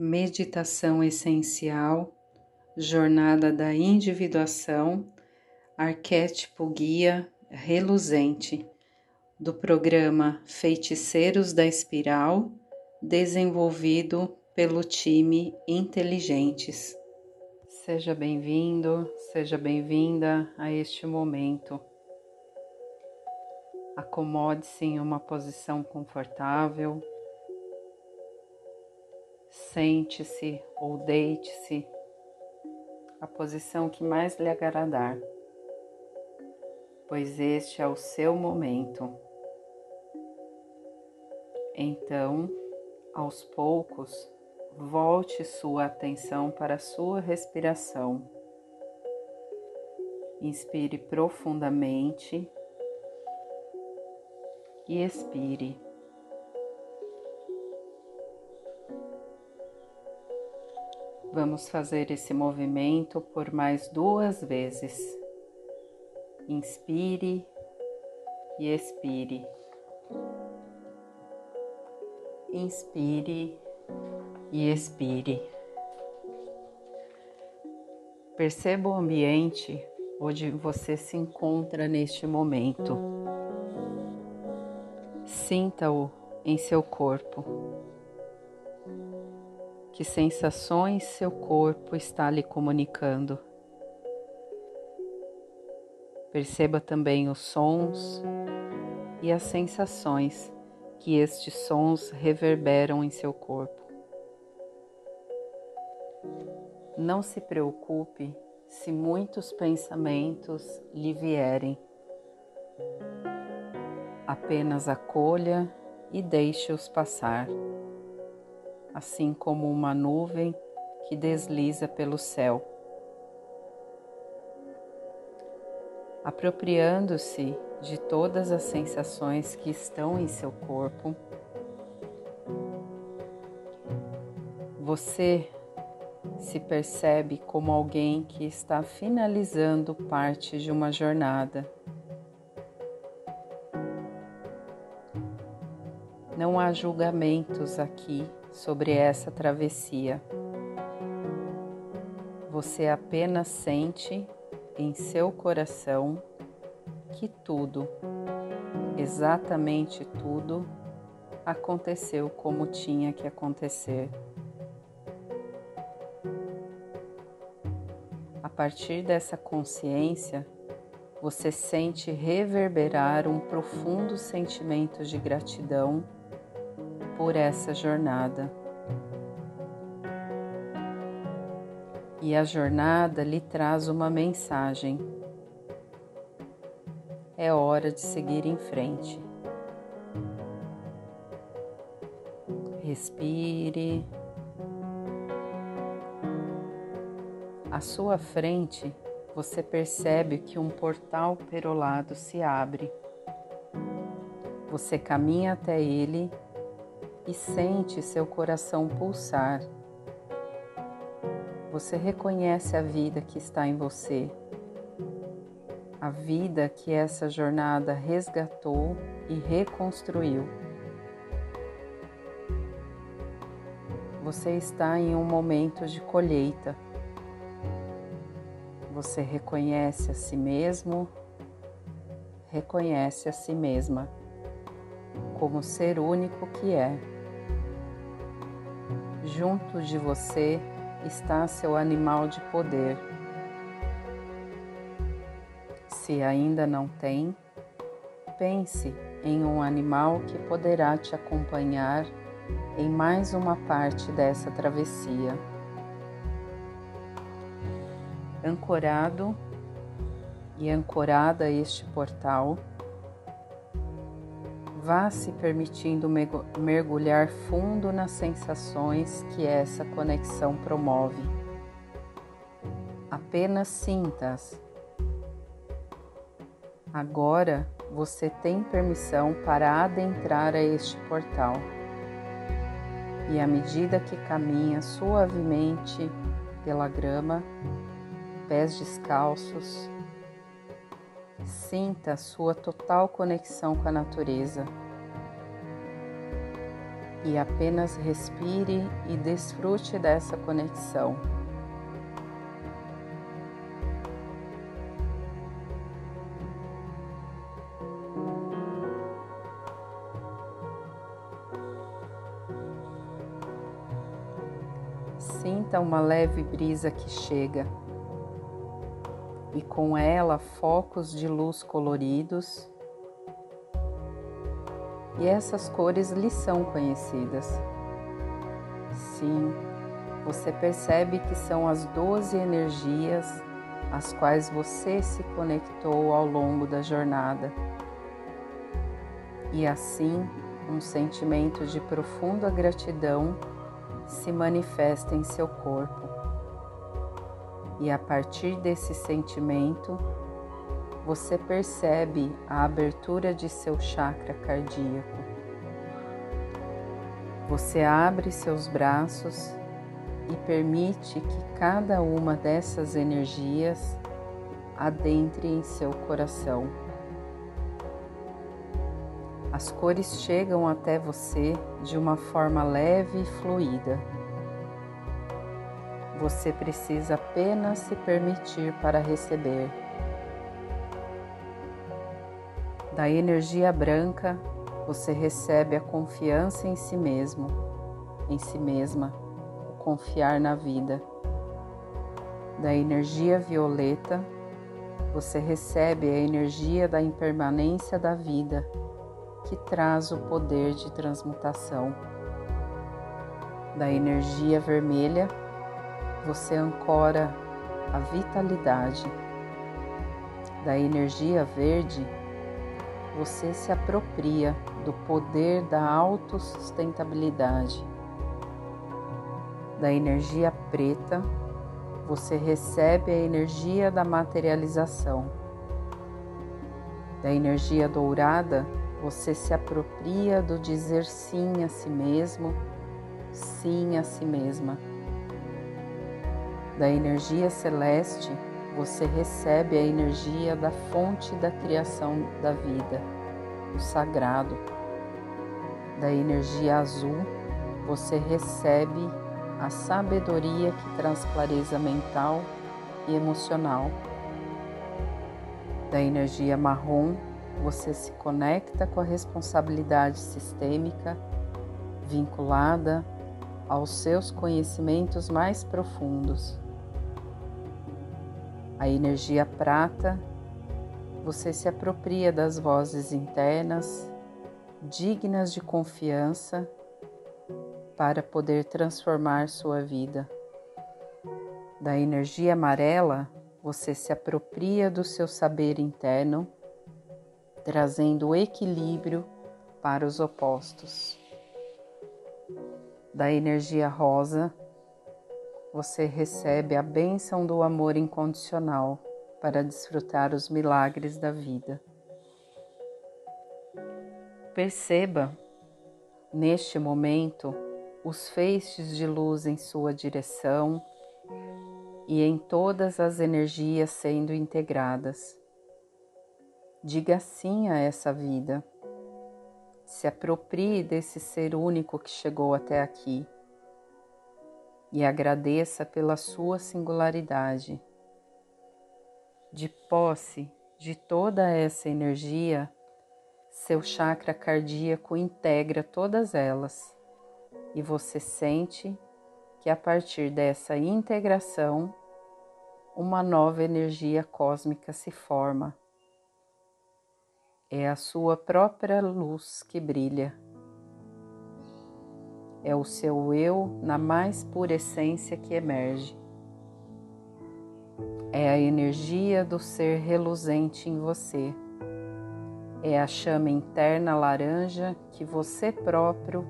Meditação Essencial, Jornada da Individuação, Arquétipo Guia Reluzente, do programa Feiticeiros da Espiral, desenvolvido pelo time Inteligentes. Seja bem-vindo, seja bem-vinda a este momento. Acomode-se em uma posição confortável Sente-se ou deite-se, a posição que mais lhe agradar, pois este é o seu momento. Então, aos poucos, volte sua atenção para a sua respiração. Inspire profundamente e expire. Vamos fazer esse movimento por mais duas vezes. Inspire e expire. Inspire e expire. Perceba o ambiente onde você se encontra neste momento. Sinta-o em seu corpo. Que sensações seu corpo está lhe comunicando? Perceba também os sons e as sensações que estes sons reverberam em seu corpo. Não se preocupe se muitos pensamentos lhe vierem. Apenas acolha e deixe-os passar assim como uma nuvem que desliza pelo céu. Apropriando-se de todas as sensações que estão em seu corpo, você se percebe como alguém que está finalizando parte de uma jornada. Não há julgamentos aqui sobre essa travessia. Você apenas sente em seu coração que tudo, exatamente tudo, aconteceu como tinha que acontecer. A partir dessa consciência, você sente reverberar um profundo sentimento de gratidão por essa jornada. E a jornada lhe traz uma mensagem. É hora de seguir em frente. Respire. À sua frente, você percebe que um portal perolado se abre. Você caminha até ele e sente seu coração pulsar. Você reconhece a vida que está em você, a vida que essa jornada resgatou e reconstruiu. Você está em um momento de colheita. Você reconhece a si mesmo, reconhece a si mesma como ser único que é. Junto de você está seu animal de poder. Se ainda não tem, pense em um animal que poderá te acompanhar em mais uma parte dessa travessia. Ancorado e ancorada a este portal, Vá se permitindo mergulhar fundo nas sensações que essa conexão promove. Apenas sinta-as. Agora você tem permissão para adentrar a este portal. E à medida que caminha suavemente pela grama, pés descalços, Sinta sua total conexão com a natureza. e apenas respire e desfrute dessa conexão. Sinta uma leve brisa que chega e com ela focos de luz coloridos e essas cores lhe são conhecidas. Sim, você percebe que são as doze energias às quais você se conectou ao longo da jornada. E assim, um sentimento de profunda gratidão se manifesta em seu corpo. E a partir desse sentimento, você percebe a abertura de seu chakra cardíaco. Você abre seus braços e permite que cada uma dessas energias adentre em seu coração. As cores chegam até você de uma forma leve e fluida. Você precisa apenas se permitir para receber. Da energia branca, você recebe a confiança em si mesmo, em si mesma, o confiar na vida. Da energia violeta, você recebe a energia da impermanência da vida, que traz o poder de transmutação. Da energia vermelha, você ancora a vitalidade. Da energia verde, você se apropria do poder da autossustentabilidade. Da energia preta, você recebe a energia da materialização. Da energia dourada, você se apropria do dizer sim a si mesmo, sim a si mesma. Da energia celeste, você recebe a energia da fonte da criação da vida, o sagrado. Da energia azul, você recebe a sabedoria que traz clareza mental e emocional. Da energia marrom, você se conecta com a responsabilidade sistêmica vinculada aos seus conhecimentos mais profundos a energia prata, você se apropria das vozes internas, dignas de confiança, para poder transformar sua vida. Da energia amarela, você se apropria do seu saber interno, trazendo equilíbrio para os opostos. Da energia rosa, você recebe a bênção do amor incondicional para desfrutar os milagres da vida. Perceba, neste momento, os feixes de luz em sua direção e em todas as energias sendo integradas. Diga sim a essa vida. Se aproprie desse ser único que chegou até aqui e agradeça pela sua singularidade. De posse de toda essa energia, seu chakra cardíaco integra todas elas e você sente que a partir dessa integração, uma nova energia cósmica se forma. É a sua própria luz que brilha é o seu eu na mais pura essência que emerge. É a energia do ser reluzente em você. É a chama interna laranja que você próprio,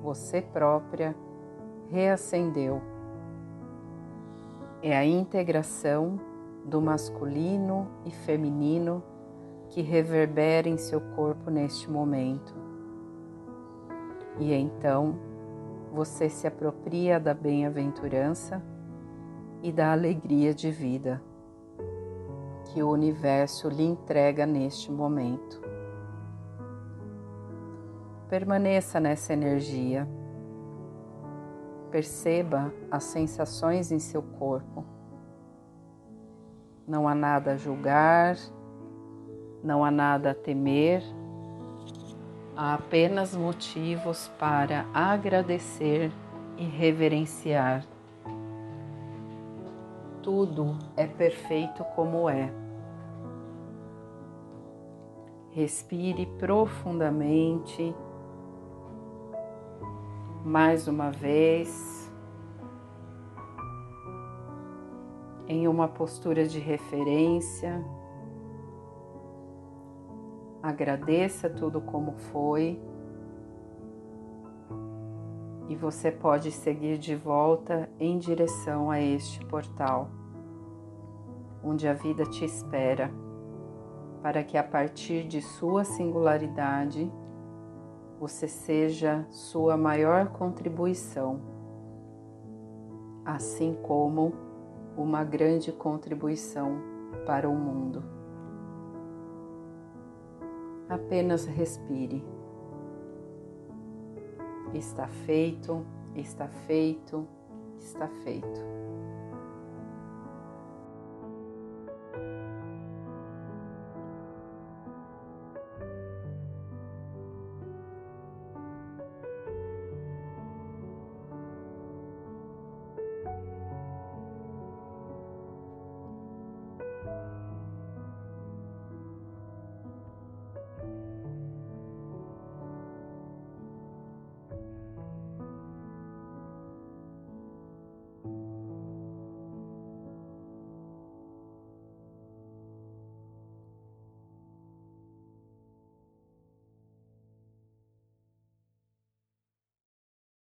você própria, reacendeu. É a integração do masculino e feminino que reverbera em seu corpo neste momento. E então, você se apropria da bem-aventurança e da alegria de vida que o universo lhe entrega neste momento. Permaneça nessa energia. Perceba as sensações em seu corpo. Não há nada a julgar, não há nada a temer, há apenas motivos para agradecer e reverenciar. Tudo é perfeito como é. Respire profundamente mais uma vez, em uma postura de referência. Agradeça tudo como foi e você pode seguir de volta em direção a este portal, onde a vida te espera, para que a partir de sua singularidade você seja sua maior contribuição, assim como uma grande contribuição para o mundo. Apenas respire. Está feito, está feito, está feito.